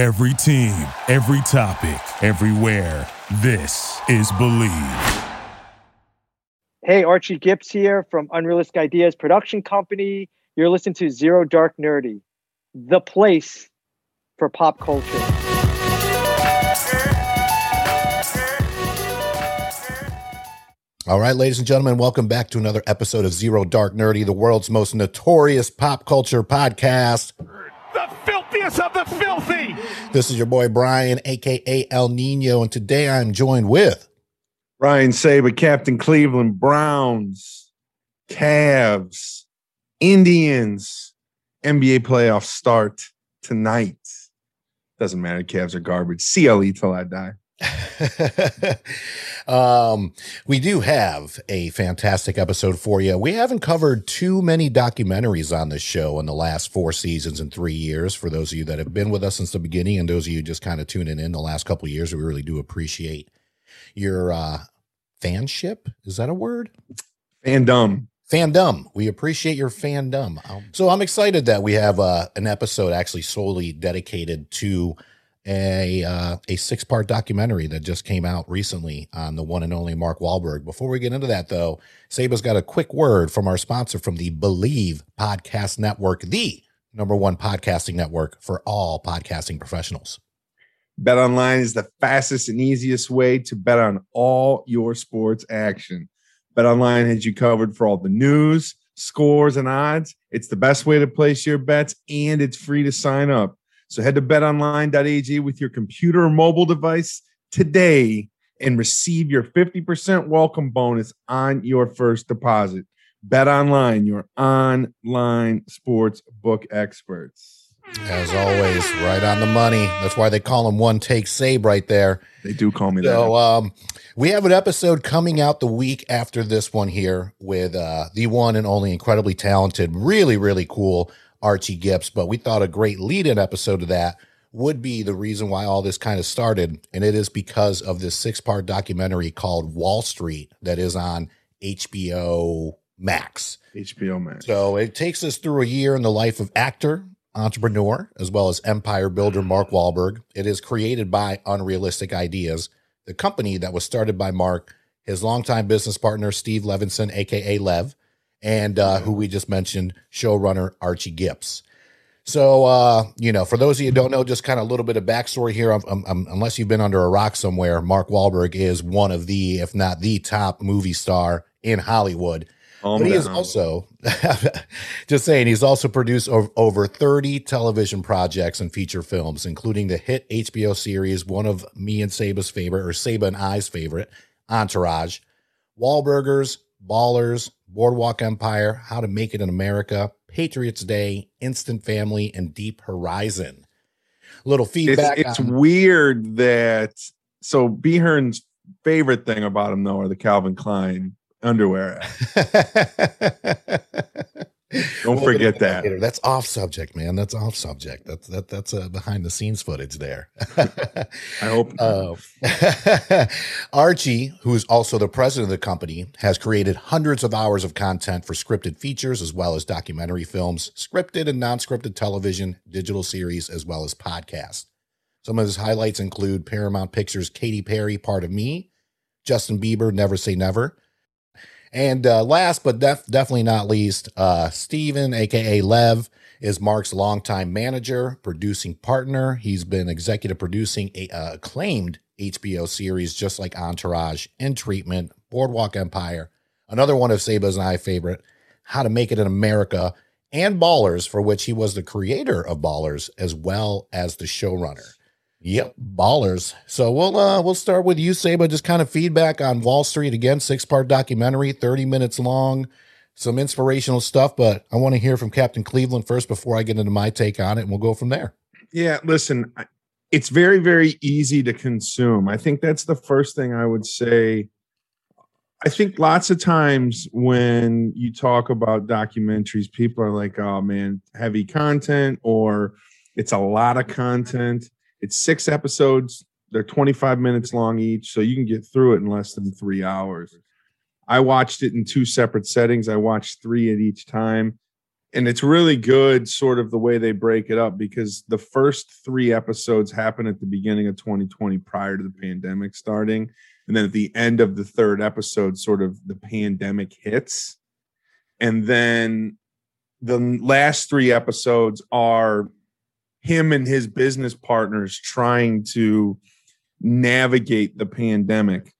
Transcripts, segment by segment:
Every team, every topic, everywhere. This is Believe. Hey, Archie Gips here from Unrealistic Ideas Production Company. You're listening to Zero Dark Nerdy, the place for pop culture. All right, ladies and gentlemen, welcome back to another episode of Zero Dark Nerdy, the world's most notorious pop culture podcast. The filthiest of the filthy. This is your boy Brian, aka El Nino, and today I'm joined with Ryan Saber, Captain Cleveland Browns, Cavs, Indians, NBA playoffs start tonight. Doesn't matter. Cavs are garbage. CLE till I die. um, we do have a fantastic episode for you. We haven't covered too many documentaries on this show in the last four seasons and three years. For those of you that have been with us since the beginning, and those of you just kind of tuning in the last couple of years, we really do appreciate your uh, fanship. Is that a word? Fandom. Fandom. We appreciate your fandom. Um, so I'm excited that we have uh, an episode actually solely dedicated to a uh, a six part documentary that just came out recently on the one and only Mark Wahlberg. Before we get into that, though, Saba's got a quick word from our sponsor from the Believe Podcast Network, the number one podcasting network for all podcasting professionals. Bet online is the fastest and easiest way to bet on all your sports action. Bet online has you covered for all the news, scores, and odds. It's the best way to place your bets, and it's free to sign up. So head to betonline.ag with your computer or mobile device today and receive your 50% welcome bonus on your first deposit. Bet online, your online sports book experts. As always, right on the money. That's why they call him one take Sabe right there. They do call me that. So that. um, we have an episode coming out the week after this one here with uh, the one and only incredibly talented, really, really cool Archie Gips. But we thought a great lead in episode of that would be the reason why all this kind of started. And it is because of this six part documentary called Wahl Street that is on HBO Max. HBO Max. So it takes us through a year in the life of actor, entrepreneur, as well as empire builder Mark Wahlberg. It is created by Unrealistic Ideas, the company that was started by Mark, his longtime business partner Steve Levinson, aka Lev, and uh, who we just mentioned, showrunner Archie Gips. So, uh, you know, for those of you who don't know, just kind of a little bit of backstory here. Um, um, um, unless you've been under a rock somewhere, Mark Wahlberg is one of the, if not the top movie star in Hollywood. Calm but he is also, just saying, he's also produced over, over 30 television projects and feature films, including the hit HBO series, one of me and Saba's favorite, or Saba and I's favorite, Entourage, Wahlburgers, Ballers, Boardwalk Empire, How to Make It in America, Patriots Day, Instant Family, and Deep Horizon. Little it's, feedback. it's on- weird that so Behern's favorite thing about him though are the Calvin Klein underwear. Don't We'll forget get that. later. That's off subject, man. That's off subject. That's that that's uh, behind the scenes footage there. I hope. Uh, Archie, who is also the president of the company, has created hundreds of hours of content for scripted features as well as documentary films, scripted and non-scripted television, digital series, as well as podcasts. Some of his highlights include Paramount Pictures' Katy Perry, Part of Me, Justin Bieber, Never Say Never. And uh, last but def- definitely not least, uh, Steven, aka Lev, is Mark's longtime manager, producing partner. He's been executive producing a uh, acclaimed HBO series just like Entourage, In Treatment, Boardwalk Empire, another one of Saba's and I favorite, How to Make It in America, and Ballers, for which he was the creator of Ballers as well as the showrunner. Yep, ballers. So we'll uh we'll start with you, Saba. Just kind of feedback on Wahl Street again, six part documentary, 30 minutes long, some inspirational stuff, but I want to hear from Captain Cleveland first before I get into my take on it, and we'll go from there. Yeah, listen, it's very, very easy to consume. I think that's the first thing I would say. I think lots of times when you talk about documentaries, people are like, oh man, heavy content, or it's a lot of content. It's six episodes, they're 25 minutes long each, so you can get through it in less than three hours. I watched it in two separate settings. I watched three at each time. and it's really good sort of the way they break it up because the first three episodes happen at the beginning of 2020 prior to the pandemic starting and then at the end of the third episode sort of the pandemic hits and then the last three episodes are him and his business partners trying to navigate the pandemic.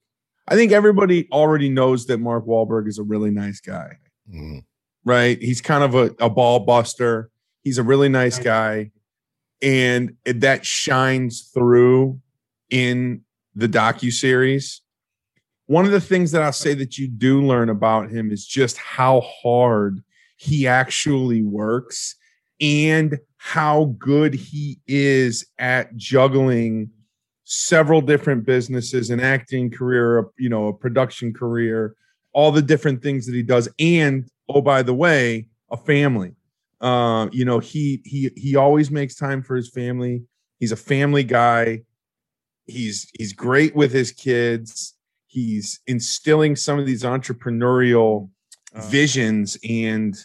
I think everybody already knows that Mark Wahlberg is a really nice guy. Mhm. Right? He's kind of a, a ball buster. He's a really nice guy. And that shines through in the docu series. One of the things that I'll say that you do learn about him is just how hard he actually works and how good he is at juggling several different businesses an acting career a- you know a production career all the different things that he does and oh by the way a family. Uh, you know he he he always makes time for his family. He's a family guy. He's he's great with his kids. He's instilling some of these entrepreneurial visions and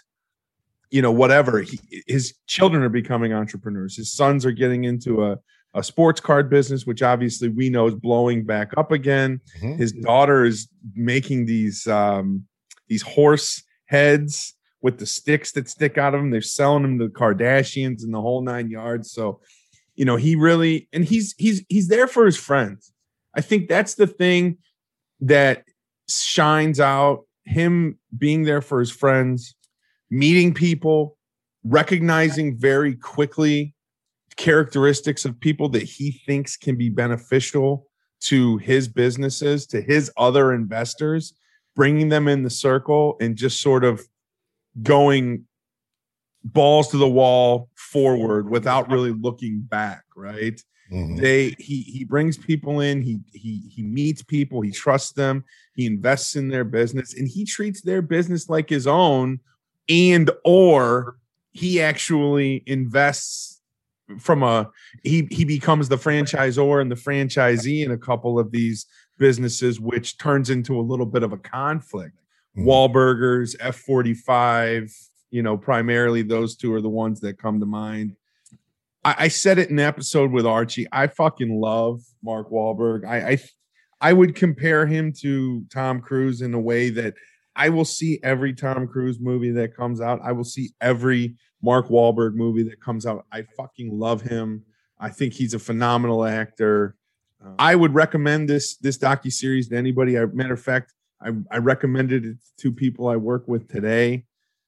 you know whatever he, his children are becoming entrepreneurs. His sons are getting into a, a sports card business which obviously we know is blowing back up again. Mhm. his daughter is making these um these horse heads with the sticks that stick out of them. They're selling them to the kardashians and the whole nine yards. So you know he really and he's he's he's there for his friends. I think that's the thing that shines out him being there for his friends meeting people recognizing very quickly characteristics of people that he thinks can be beneficial to his businesses to his other investors bringing them in the circle and just sort of going balls to the wall forward without really looking back right Mhm. they he he brings people in he he he meets people he trusts them he invests in their business and he treats their business like his own and or he actually invests from a he he becomes the franchisor and the franchisee in a couple of these businesses which turns into a little bit of a conflict Mhm. Wahlburgers, F45, you know, primarily those two are the ones that come to mind. I, I said it in the episode with Archie. I fucking love Mark Wahlberg. I, I I would compare him to Tom Cruise in a way that I will see every Tom Cruise movie that comes out. I will see every Mark Wahlberg movie that comes out. I fucking love him. I think he's a phenomenal actor. Uh, I would recommend this this docu series to anybody. I, matter of fact, I, I recommended it to people I work with today.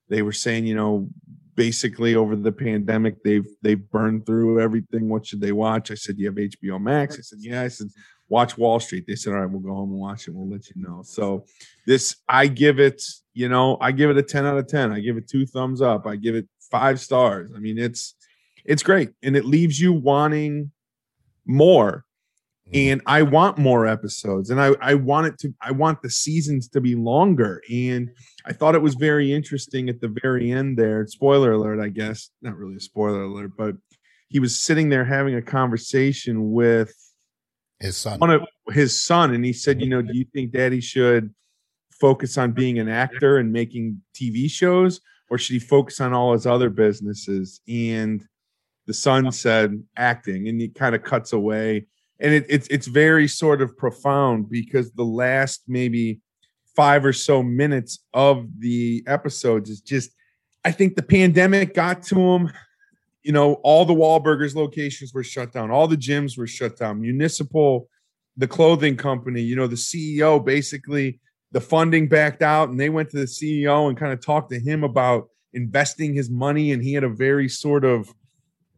They were saying, you know, basically over the pandemic, they've they've burned through everything. What should they watch? I said, you have HBO Max. I said, yeah. I said, watch Wahl Street. They said, all right, we'll go home and watch it. We'll let you know. So this, I give it, you know, I give it a 10 out of 10. I give it two thumbs up. I give it five stars. I mean, it's it's great. And it leaves you wanting more mm-hmm. and I want more episodes and I, I want it to I want the seasons to be longer and I thought it was very interesting at the very end there spoiler alert I guess not really a spoiler alert but he was sitting there having a conversation with His son. one of his son and he said you know do you think daddy should focus on being an actor and making TV shows or should he focus on all his other businesses? And the son said acting and he kind of cuts away. And it, it's it's very sort of profound because the last maybe five or so minutes of the episodes is just I think the pandemic got to him. You know, all the Wahlburgers locations were shut down, all the gyms were shut down, municipal, the clothing company, you know, the CEO basically the funding backed out and they went to the CEO and kind of talked to him about investing his money and he had a very sort of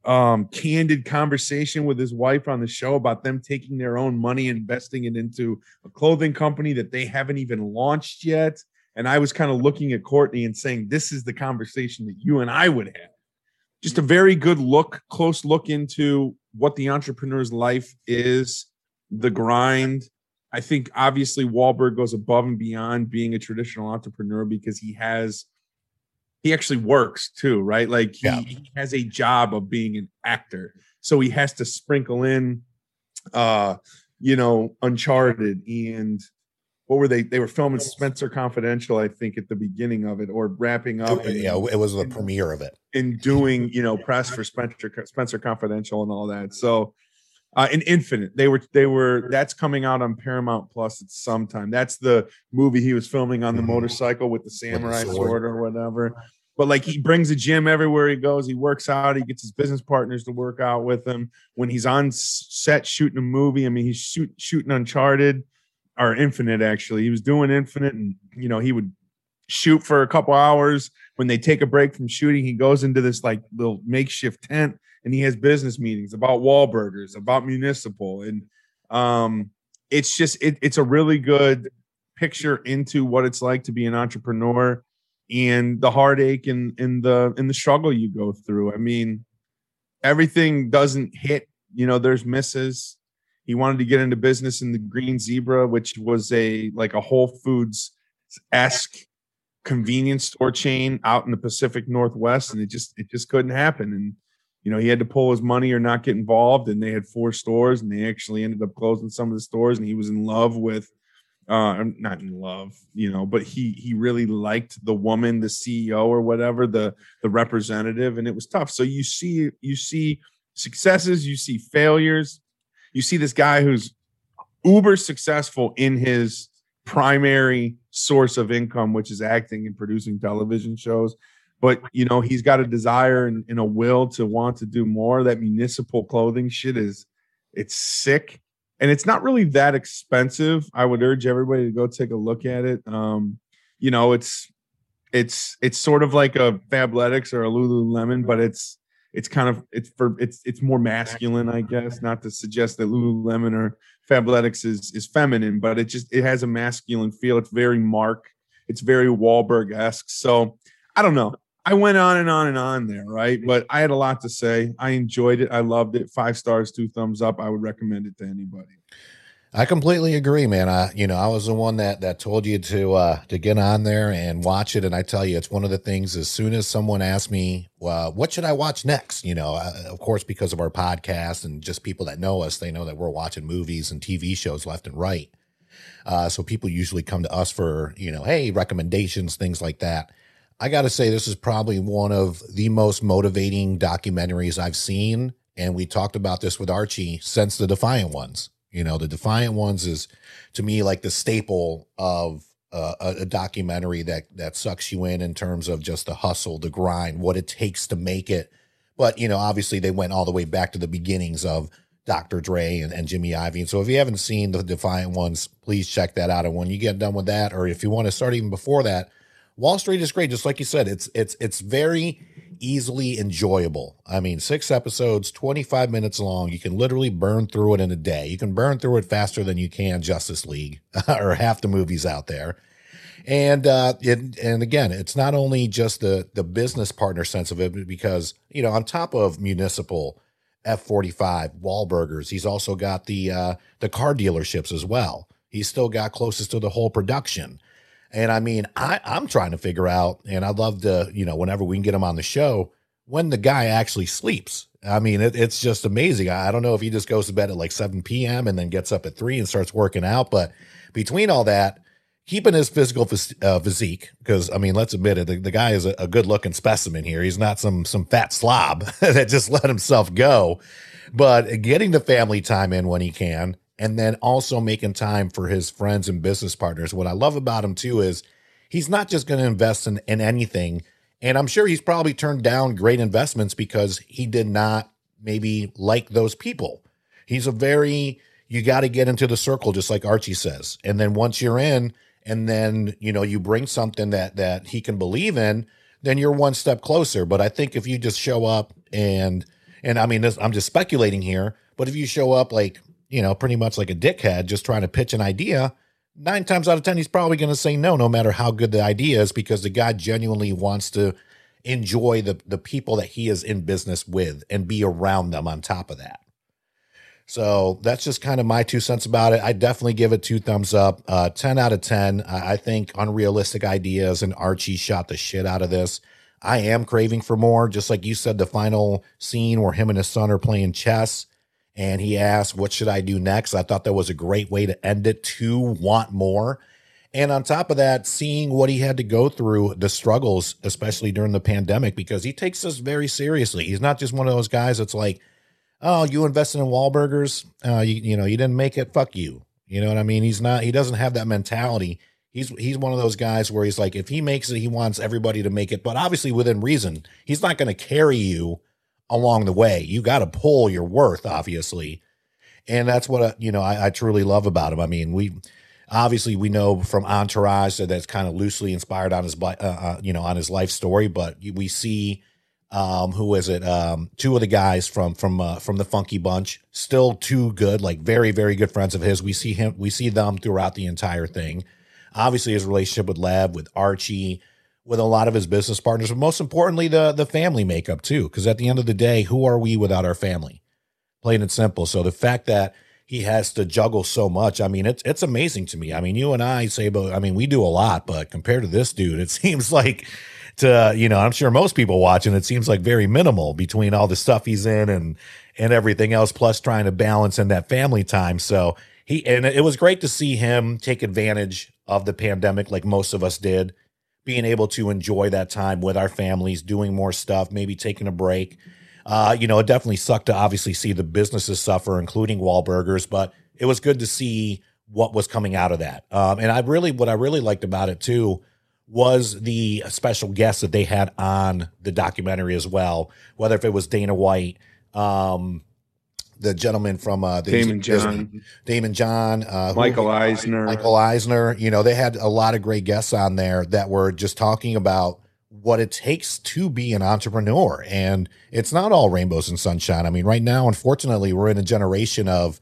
um candid conversation with his wife on the show about them taking their own money investing it into a clothing company that they haven't even launched yet. And i was kind of looking at courtney and saying this is the conversation that you and i would have just a very good look close look into what the entrepreneur's life is the grind i think obviously Wahlberg goes above and beyond being a traditional entrepreneur because he has he actually works too, right? Like he, Yeah. he has a job of being an actor. So he has to sprinkle in uh, you know, Uncharted and what were they? They were filming Spencer Confidential, I think, at the beginning of it, or wrapping up. It, yeah, it was the premiere of it. In doing, you know, press for Spencer Spencer Confidential and all that. So, uh, in Infinite, they were they were that's coming out on Paramount Plus at some time. That's the movie he was filming on the mm-hmm. motorcycle with the samurai with the sword. sword or whatever. But like he brings a gym everywhere he goes. He works out. He gets his business partners to work out with him. When he's on set shooting a movie, I mean, he's shoot, shooting Uncharted or Infinite actually. He was doing Infinite, and you know he would shoot for a couple hours. When they take a break from shooting, he goes into this like little makeshift tent and he has business meetings about Wahlburgers, about municipal, and um, it's just it, it's a really good picture into what it's like to be an entrepreneur and the heartache and, in the in the struggle you go through. I mean, everything doesn't hit. You know, there's misses. He wanted to get into business in the Green Zebra, which was a like a Whole Foods esque convenience store chain out in the Pacific Northwest, and it just it just couldn't happen. And you know, he had to pull his money or not get involved. And they had four stores, and they actually ended up closing some of the stores. And he was in love with, uh, not in love, you know, but he he really liked the woman, the CEO or whatever, the the representative, and it was tough. So you see you see successes, you see failures you see this guy who's uber successful in his primary source of income, which is acting and producing television shows. But you know, he's got a desire and, and a will to want to do more. That municipal clothing shit is it's sick. And it's not really that expensive. I would urge everybody to go take a look at it. Um, you know, it's it's it's sort of like a Fabletics or a Lululemon, but it's it's kind of it's for it's it's more masculine, I guess. Not to suggest that Lululemon or Fabletics is is feminine, but it just it has a masculine feel. It's very Mark. It's very Wahlberg esque. So I don't know. I went on and on and on there, right? But I had a lot to say. I enjoyed it. I loved it. Five stars, two thumbs up. I would recommend it to anybody. I completely agree, man. I, you know, I was the one that that told you to uh, to get on there and watch it, and I tell you, it's one of the things. As soon as someone asks me, well, "What should I watch next?" You know, uh, of course, because of our podcast and just people that know us, they know that we're watching movies and TV shows left and right. Uh, so people usually come to us for, you know, hey, recommendations, things like that. I got to say, this is probably one of the most motivating documentaries I've seen, and we talked about this with Archie since the Defiant ones you know, the Defiant Ones is to me like the staple of uh, a, a, documentary that that sucks you in in terms of just the hustle, the grind, what it takes to make it. But you know, obviously they went all the way back to the beginnings of Dr. Dre and, and Jimmy Iovine. So if you haven't seen the Defiant Ones, please check that out. And when you get done with that, or if you want to start even before that, Wahl Street is great. Just like you said, it's it's it's very easily enjoyable. I mean, six episodes, 25 minutes long. You can literally burn through it in a day. You can burn through it faster than you can Justice League or half the movies out there. And uh, it, and again, it's not only just the the business partner sense of it, because you know, on top of municipal F forty five Wahlburgers, he's also got the uh, the car dealerships as well. He's still got Closest to the Hole production. And I mean, I, I'm trying to figure out, and I'd love to, you know, whenever we can get him on the show, when the guy actually sleeps. I mean, it, it's just amazing. I, I don't know if he just goes to bed at like 7 p.m. and then gets up at 3 and starts working out. But between all that, keeping his physical phys- uh, physique, because I mean, let's admit it, the, the guy is a, a good looking specimen here. He's not some some fat slob that just let himself go, but getting the family time in when he can, and then also making time for his friends and business partners. What I love about him too is he's not just going to invest in, in anything. And I'm sure he's probably turned down great investments because he did not maybe like those people. He's a very, you got to get into the circle, just like Archie says. And then once you're in, and then, you know, you bring something that, that he can believe in, then you're one step closer. But I think if you just show up and, and I mean, this, I'm just speculating here, but if you show up like you know, pretty much like a dickhead just trying to pitch an idea, nine times out of 10, he's probably going to say no, no matter how good the idea is, because the guy genuinely wants to enjoy the, the people that he is in business with and be around them on top of that. So that's just kind of my two cents about it. I definitely give it two thumbs up. Uh, 10 out of 10. I think unrealistic ideas and Archie shot the shit out of this. I am craving for more. Just like you said, the final scene where him and his son are playing chess and he asked, What should I do next? I thought that was a great way to end it to want more. And on top of that, seeing what he had to go through, the struggles, especially during the pandemic, because he takes this very seriously. He's not just one of those guys that's like, oh, you invested in Wahlburgers, uh, you, you know, you didn't make it, fuck you. You know what I mean? He's not, he doesn't have that mentality. He's he's one of those guys where he's like, if he makes it, he wants everybody to make it, but obviously within reason. He's not going to carry you along the way. You got to pull your worth, obviously, and that's what uh, you know. I, I truly love about him. I mean, we obviously we know from Entourage that that's kind of loosely inspired on his uh, uh, you know on his life story, but we see um who is it um two of the guys from from uh, from the funky bunch still too good like very very good friends of his we see him we see them throughout the entire thing obviously his relationship with Lev, with Archie, with a lot of his business partners, but most importantly, the the family makeup too. Because at the end of the day, who are we without our family? Plain and simple. So the fact that he has to juggle so much, I mean, it's it's amazing to me. I mean, you and I say about, I mean, we do a lot, but compared to this dude, it seems like to you know, I'm sure most people watching, it seems like very minimal between all the stuff he's in and and everything else, plus trying to balance in that family time. So he and it was great to see him take advantage of the pandemic like most of us did being able to enjoy that time with our families doing more stuff maybe taking a break. Uh, you know it definitely sucked to obviously see the businesses suffer including Wahlburgers but it was good to see what was coming out of that. Um, and i really what i really liked about it too was the special guest that they had on the documentary as well whether if it was dana white um, the gentleman from uh, the Daymond John, Daymond John, uh, Michael who, Eisner, Michael Eisner. You know, they had a lot of great guests on there that were just talking about what it takes to be an entrepreneur, and it's not all rainbows and sunshine. I mean, right now, unfortunately, we're in a generation of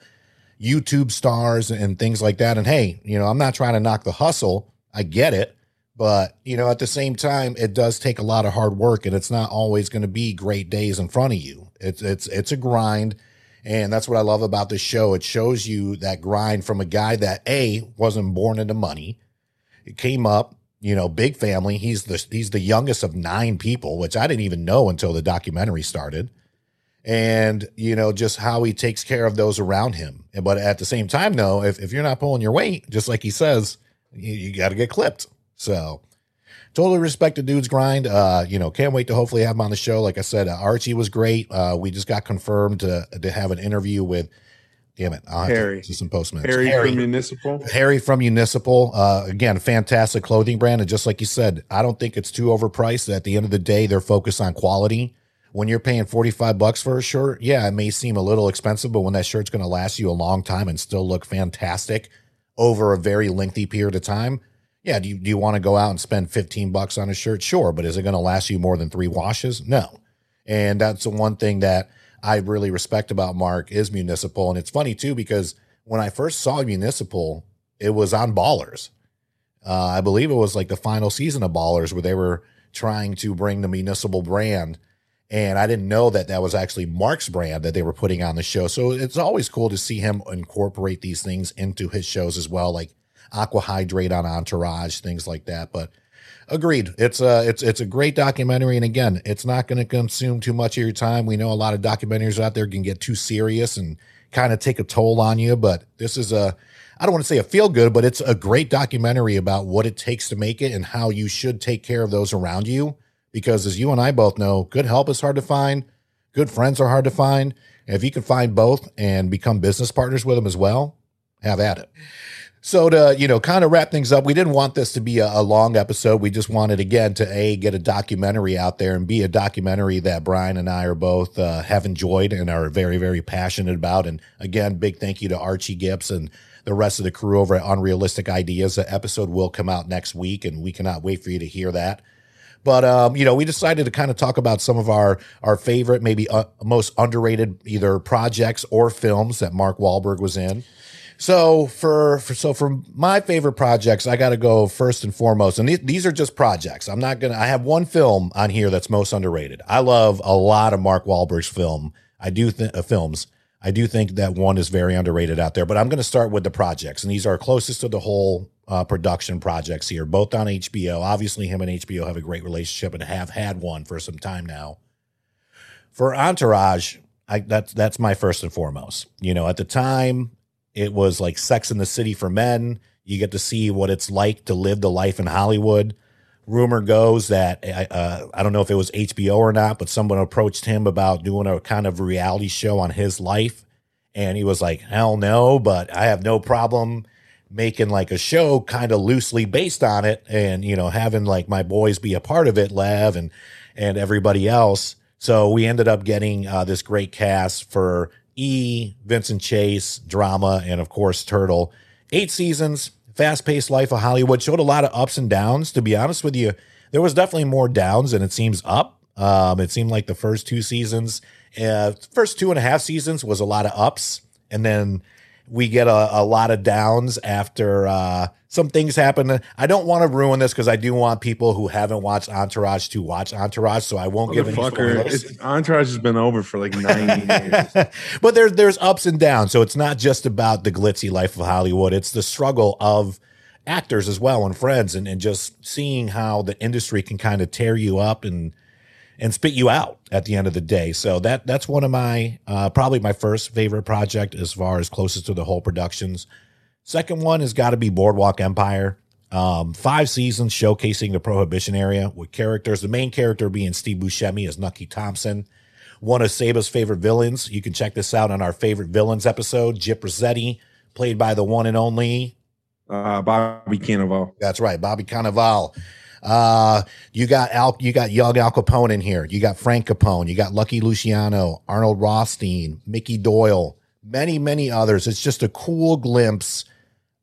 YouTube stars and things like that. And hey, you know, I'm not trying to knock the hustle. I get it. But, you know, at the same time, it does take a lot of hard work and it's not always going to be great days in front of you. It's it's it's a grind and that's what I love about this show. It shows you that grind from a guy that A wasn't born into money. It came up, you know, big family. He's the he's the youngest of nine people, which I didn't even know until the documentary started. And, you know, just how he takes care of those around him. But at the same time, though, if, if you're not pulling your weight, just like he says, you, you got to get clipped. So totally respect the dude's grind. Uh, you know, can't wait to hopefully have him on the show. Like I said, uh, Archie was great. Uh, we just got confirmed to to have an interview with. Damn it! I'll Harry. To some postmates. Harry, Harry from Municipal. Harry from Municipal. Uh, again, fantastic clothing brand, and just like you said, I don't think it's too overpriced. At the end of the day, they're focused on quality. When you're paying 45 bucks for a shirt, yeah, it may seem a little expensive, but when that shirt's going to last you a long time and still look fantastic over a very lengthy period of time, yeah, do you, do you want to go out and spend 15 bucks on a shirt? Sure, but is it going to last you more than three washes? No. And that's the one thing that I really respect about Mark is municipal. And it's funny too, because when I first saw municipal, it was on Ballers. Uh, I believe it was like the final season of Ballers where they were trying to bring the municipal brand. And I didn't know that that was actually Mark's brand that they were putting on the show. So it's always cool to see him incorporate these things into his shows as well. Like Aqua Hydrate on Entourage, things like that. But agreed, it's a it's it's a great documentary, and again, it's not going to consume too much of your time. We know a lot of documentaries out there can get too serious and kind of take a toll on you, but this is a I don't want to say a feel good, but it's a great documentary about what it takes to make it and how you should take care of those around you. Because as you and I both know, good help is hard to find, good friends are hard to find. And if you can find both and become business partners with them as well, have at it. So to you know, kind of wrap things up, we didn't want this to be a, a, long episode. We just wanted again to a get a documentary out there and be a documentary that Brian and I are both uh, have enjoyed and are very very passionate about. And again, big thank you to Archie Gips and the rest of the crew over at Unrealistic Ideas. The episode will come out next week, and we cannot wait for you to hear that. But um, you know, we decided to kind of talk about some of our our favorite, maybe uh, most underrated either projects or films that Mark Wahlberg was in. So for, for so for my favorite projects, I got to go first and foremost, and these, these are just projects. I'm not gonna. I have one film on here that's most underrated. I love a lot of Mark Wahlberg's film. I do th- uh, films. I do think that one is very underrated out there. But I'm going to start with the projects, and these are Closest to the Hole uh, production projects here, both on HBO. Obviously, him and HBO have a great relationship and have had one for some time now. For Entourage, I, that's that's my first and foremost. You know, at the time, it was like Sex in the City for men. You get to see what it's like to live the life in Hollywood. Rumor goes that uh, I don't know if it was HBO or not, but someone approached him about doing a kind of reality show on his life. And he was like, hell no, but I have no problem making like a show kind of loosely based on it and, you know, having like my boys be a part of it, Lev and, and everybody else. So we ended up getting uh, this great cast for E, Vincent Chase, drama, and of course, Turtle. Eight seasons, fast paced life of Hollywood. Showed a lot of ups and downs. To be honest with you, there was definitely more downs than it seems up. Um, it seemed like the first two seasons, uh, first two and a half seasons was a lot of ups. And then we get a, a lot of downs after uh, some things happen. I don't want to ruin this because I do want people who haven't watched Entourage to watch Entourage, so I won't give any spoilers. Entourage has been over for like nine years. but there's there's ups and downs, so it's not just about the glitzy life of Hollywood. It's the struggle of actors as well and friends, and, and just seeing how the industry can kind of tear you up and and spit you out at the end of the day. So that that's one of my uh, probably my first favorite project as far as Closest to the Hole productions. Second one has got to be Boardwalk Empire. Um, five seasons showcasing the prohibition area with characters. The main character being Steve Buscemi as Nucky Thompson, one of Saba's favorite villains. You can check this out on our favorite villains episode. Gyp Rosetti, played by the one and only uh, Bobby Cannavale. That's right, Bobby Cannavale. Uh, you got Al, you got young Al Capone in here. You got Frank Capone. You got Lucky Luciano, Arnold Rothstein, Mickey Doyle, many, many others. It's just a cool glimpse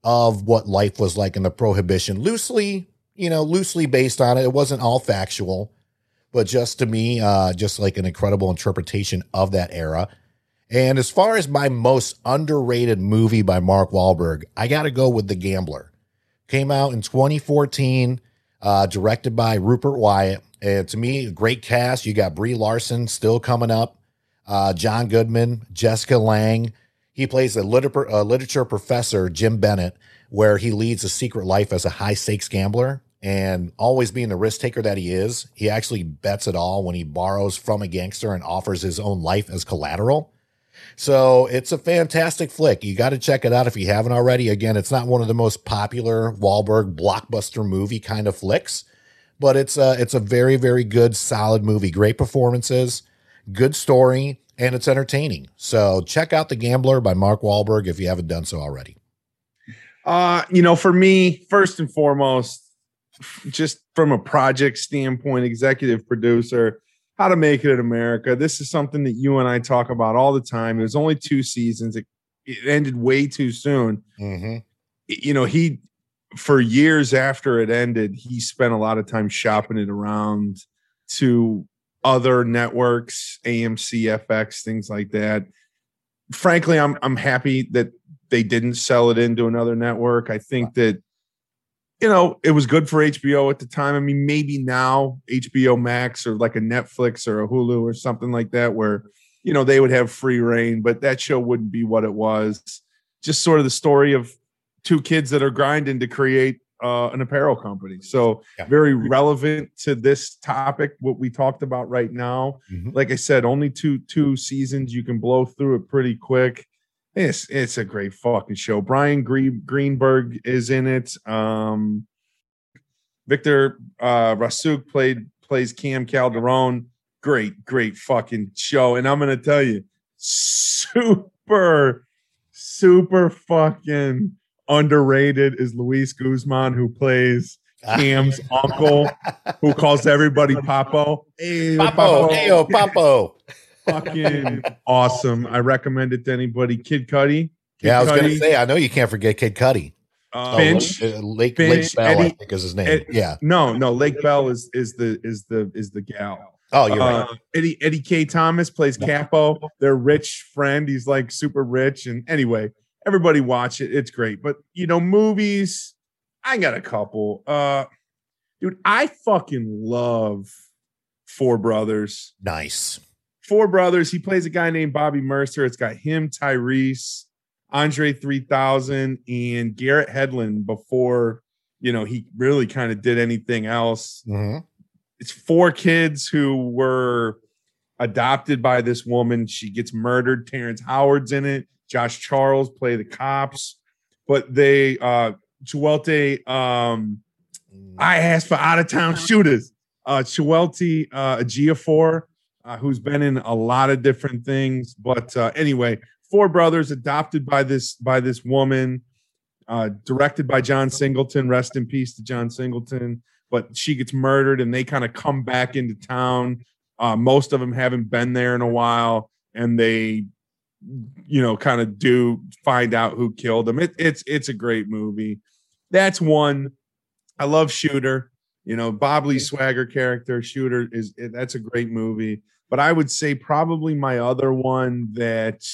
of what life was like in the prohibition. Loosely, you know, loosely based on it. It wasn't all factual, but just to me, uh, just like an incredible interpretation of that era. And as far as my most underrated movie by Mark Wahlberg, I got to go with The Gambler. Came out in 2014 uh, directed by Rupert Wyatt. And to me, great cast. You got Brie Larson still coming up, uh, John Goodman, Jessica Lange. He plays a liter- a literature professor, Jim Bennett, where he leads a secret life as a high stakes gambler. And always being the risk taker that he is, he actually bets it all when he borrows from a gangster and offers his own life as collateral. So it's a fantastic flick. You got to check it out if you haven't already. Again, it's not one of the most popular Wahlberg blockbuster movie kind of flicks, but it's a, it's a very, very good, solid movie. Great performances, good story, and it's entertaining. So check out The Gambler by Mark Wahlberg if you haven't done so already. Uh, you know, for me, first and foremost, just from a project standpoint, executive producer, how to make it in America. This is something that you and I talk about all the time. It was only two seasons. It, it ended way too soon. Mm-hmm. You know, he for years after it ended, he spent a lot of time shopping it around to other networks, AMC, FX, things like that. Frankly, I'm I'm happy that they didn't sell it into another network. I think that you know, it was good for HBO at the time. I mean, maybe now HBO Max or like a Netflix or a Hulu or something like that, where, you know, they would have free reign, but that show wouldn't be what it was. Just sort of the story of two kids that are grinding to create uh, an apparel company. So yeah. very relevant to this topic, what we talked about right now. Mm-hmm. Like I said, only two two seasons. You can blow through it pretty quick. It's it's a great fucking show. Bryan Greenberg is in it. Um, Victor uh, Rasuk played plays Cam Calderon. Great, great fucking show. And I'm gonna tell you, super, super fucking underrated is Luis Guzman, who plays Cam's uncle, who calls everybody Papo. Hey, Papo, Papo. Hey, Papo fucking awesome. I recommend it to anybody. Kid Cudi. Kid yeah, I was gonna say. I know you can't forget Kid Cudi. Uh, Finch, oh, Lake Finch, Lake Bell, Eddie, I think is his name. Ed, yeah. No, no, Lake Bell is is the is the is the gal. Oh, you're uh, right. Eddie Eddie Kaye Thomas plays Capo, their rich friend. He's like super rich. And anyway, everybody watch it. It's great. But you know, movies, I got a couple. Uh dude, I fucking love Four Brothers. Nice four brothers. He plays a guy named Bobby Mercer. It's got him, Tyrese, Andre 3000, and Garrett Hedlund before, you know, he really kind of did anything else. Mm-hmm. It's four kids who were adopted by this woman. She gets murdered. Terrence Howard's in it. Josh Charles play the cops, but they uh Chiwetel, um, I asked for out of town shooters. Uh, Chiwetel uh, Ejiofor, uh, who's been in a lot of different things. But uh, anyway, four brothers adopted by this by this woman, uh, directed by John Singleton. Rest in peace to John Singleton. But she gets murdered, and they kind of come back into town. Uh, most of them haven't been there in a while, and they, you know, kind of do find out who killed them. It, it's it's a great movie. That's one. I love Shooter. You know, Bob Lee Swagger character Shooter is that's a great movie. But I would say probably my other one that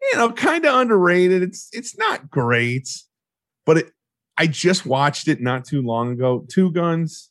you know kind of underrated. It's it's not great, but it I just watched it not too long ago. Two Guns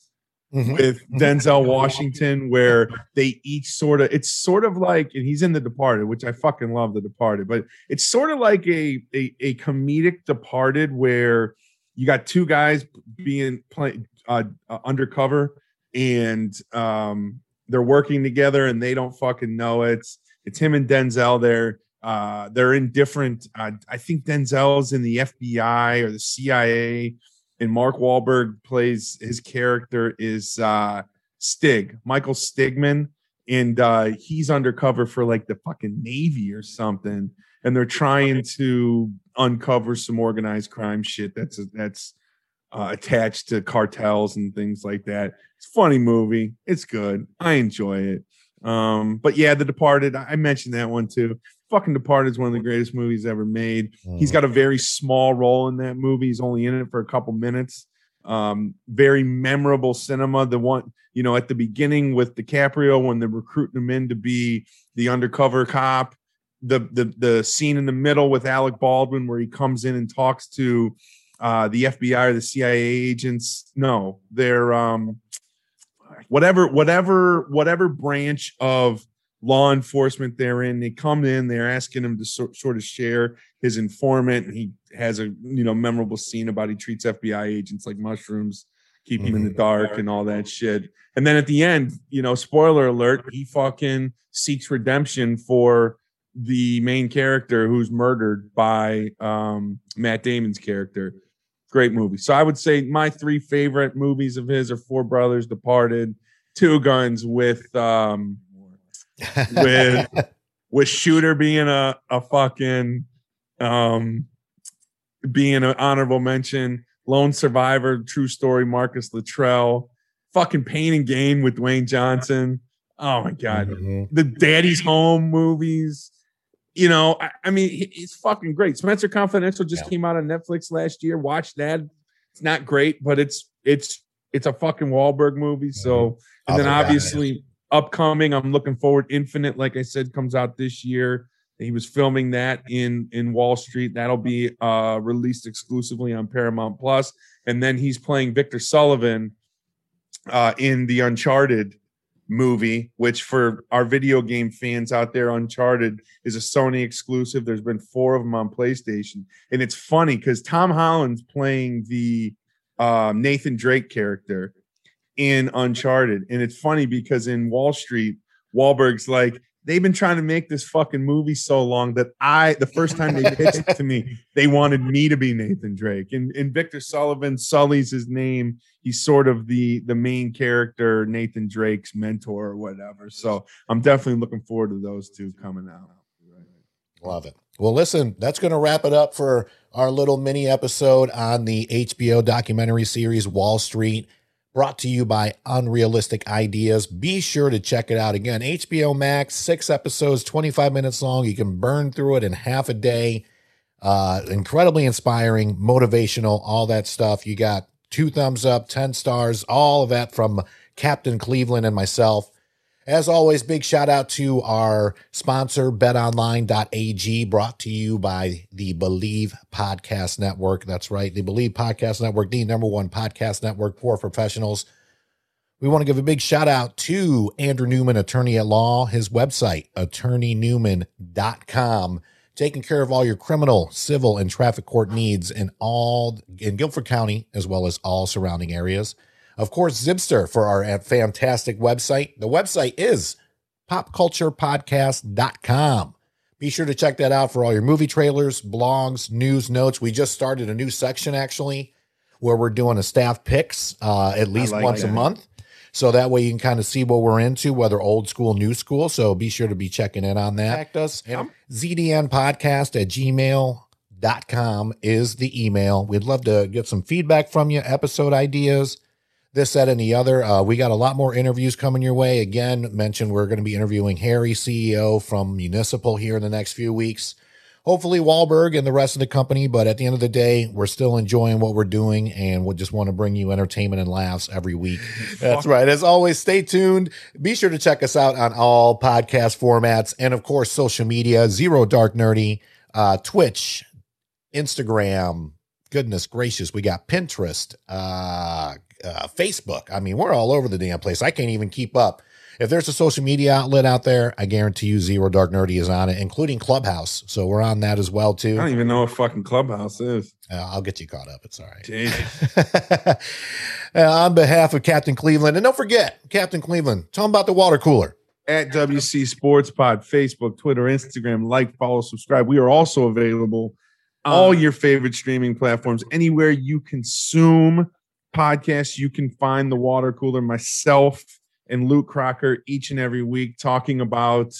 Mhm. with Mhm. Denzel Washington, where they each sort of it's sort of like, and he's in The Departed, which I fucking love The Departed, but it's sort of like a a, a comedic Departed where you got two guys being play, uh, uh, undercover and um, they're working together and they don't fucking know it. It's him and Denzel there. Uh, they're in different. Uh, I think Denzel's in the FBI or the CIA, and Mark Wahlberg plays his character is uh, Stig, Michael Stigman, and uh, he's undercover for like the fucking Navy or something, and they're trying to uncover some organized crime shit that's that's uh, attached to cartels and things like that. It's a funny movie. It's good. I enjoy it. Um, but yeah, The Departed. I mentioned that one too. Fucking Departed is one of the greatest movies ever made. He's got a very small role in that movie. He's only in it for a couple minutes. Um, very memorable cinema. The one, you know, at the beginning with DiCaprio when they're recruiting him in to be the undercover cop. The the the scene in the middle with Alec Baldwin where he comes in and talks to uh, the FBI or the CIA agents. No, they're um, whatever whatever whatever branch of law enforcement they're in. They come in, they're asking him to sort, sort of share his informant, and he has a you know memorable scene about he treats FBI agents like mushrooms, keep him in the dark and all that shit. And then at the end, you know, spoiler alert, he fucking seeks redemption for the main character who's murdered by um, Matt Damon's character. Great movie. So I would say my three favorite movies of his are Four Brothers, Departed, Two Guns with um, with with Shooter being a a fucking um being an honorable mention, Lone Survivor, True Story, Marcus Luttrell, fucking Pain and Gain with Dwayne Johnson. Oh my god, Mhm. the Daddy's Home movies. You know, I, I mean, he- he's fucking great. Spencer Confidential just Yeah. came out on Netflix last year. Watch that. It's not great, but it's it's it's a fucking Wahlberg movie. So, and then obviously upcoming, I'm looking forward. Infinite, like I said, comes out this year. He was filming that in in Wahl Street. That'll be uh released exclusively on Paramount Plus. And then he's playing Victor Sullivan uh in the Uncharted movie, which for our video game fans out there, Uncharted is a Sony exclusive. There's been four of them on PlayStation. And it's funny because Tom Holland's playing the um, Nathan Drake character in Uncharted. And it's funny because in Wahl Street, Wahlberg's like, they've been trying to make this fucking movie so long that I, the first time they pitched it to me, they wanted me to be Nathan Drake. And, and Victor Sullivan sullies his name. He's sort of the the main character, Nathan Drake's mentor or whatever. So I'm definitely looking forward to those two coming out. Love it. Well, listen, that's going to wrap it up for our little mini episode on the HBO documentary series Wahl Street, brought to you by Unrealistic Ideas. Be sure to check it out again. HBO Max, six episodes, 25 minutes long. You can burn through it in half a day. Uh, incredibly inspiring, motivational, all that stuff. You got two thumbs up, 10 stars, all of that from Captain Cleveland and myself. As always, big shout out to our sponsor, betonline.ag, brought to you by the Believe Podcast Network. That's right, the Believe Podcast Network, the number one podcast network for professionals. We want to give a big shout out to Andrew Newman, attorney at law, his website, attorneynewman.com, taking care of all your criminal, civil, and traffic court needs in all in Guilford County, as well as all surrounding areas. Of course, Zipster for our fantastic website. The website is popculturepodcast.com. Be sure to check that out for all your movie trailers, blogs, news, notes. We just started a new section actually where we're doing a staff picks uh, at least like once a month. So that way you can kind of see what we're into, whether old school, new school. So be sure to be checking in on that. Contact us. And ZDN podcast at gmail.com is the email. We'd love to get some feedback from you, episode ideas, this, that, and the other. Uh, we got a lot more interviews coming your way. Again, mentioned we're going to be interviewing Harry, CEO from Municipal here in the next few weeks. Hopefully, Wahlberg and the rest of the company. But at the end of the day, we're still enjoying what we're doing and we just want to bring you entertainment and laughs every week. That's right. As always, stay tuned. Be sure to check us out on all podcast formats and, of course, social media Zero Dark Nerdy, uh, Twitch, Instagram. Goodness gracious, we got Pinterest, uh, uh, Facebook. I mean, we're all over the damn place. I can't even keep up. If there's a social media outlet out there, I guarantee you Zero Dark Nerdy is on it, including Clubhouse. So we're on that as well too. I don't even know what fucking clubhouse is. Uh, I'll get you caught up. It's all right. Uh, on behalf of Captain Cleveland, and don't forget, Captain Cleveland, tell them about the water cooler. At WC Sports Pod, Facebook, Twitter, Instagram, like, follow, subscribe. We are also available all your favorite streaming platforms, anywhere you consume podcasts. You can find the water cooler. Myself and Luke Crocker each and every week talking about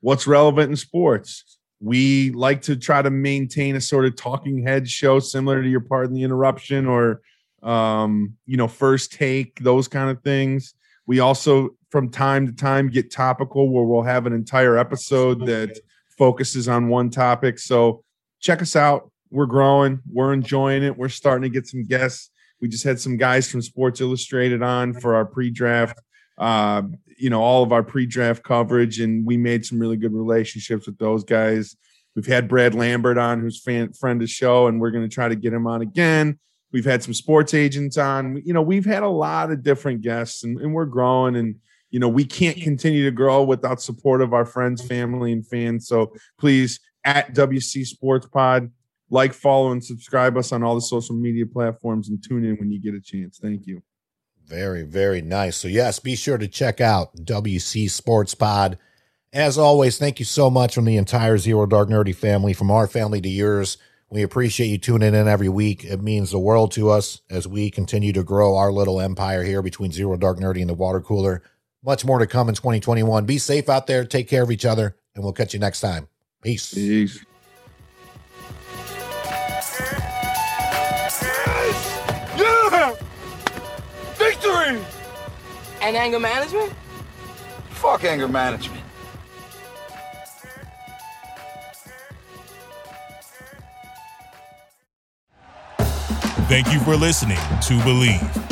what's relevant in sports. We like to try to maintain a sort of talking head show similar to your Pardon the Interruption or um, you know, first take, those kind of things. We also from time to time get topical where we'll have an entire episode that focuses on one topic. So check us out. We're growing, we're enjoying it. We're starting to get some guests. We just had some guys from Sports Illustrated on for our pre-draft uh, you know, all of our pre-draft coverage, and we made some really good relationships with those guys. We've had Brad Lambert on, who's fan friend of the show, and we're going to try to get him on again. We've had some sports agents on. You know, we've had a lot of different guests, and, and we're growing. And you know, we can't continue to grow without support of our friends, family, and fans. So please, at WC Sports Pod, like, follow, and subscribe us on all the social media platforms, and tune in when you get a chance. Thank you. Very, very nice. So, yes, be sure to check out WC Sports Pod. As always, thank you so much from the entire Zero Dark Nerdy family, from our family to yours. We appreciate you tuning in every week. It means the world to us as we continue to grow our little empire here between Zero Dark Nerdy and the water cooler. Much more to come in 2021. Be safe out there, take care of each other, and we'll catch you next time. Peace. Peace. Yeah! Victory! And anger management? Fuck anger management. Thank you for listening to Bleav.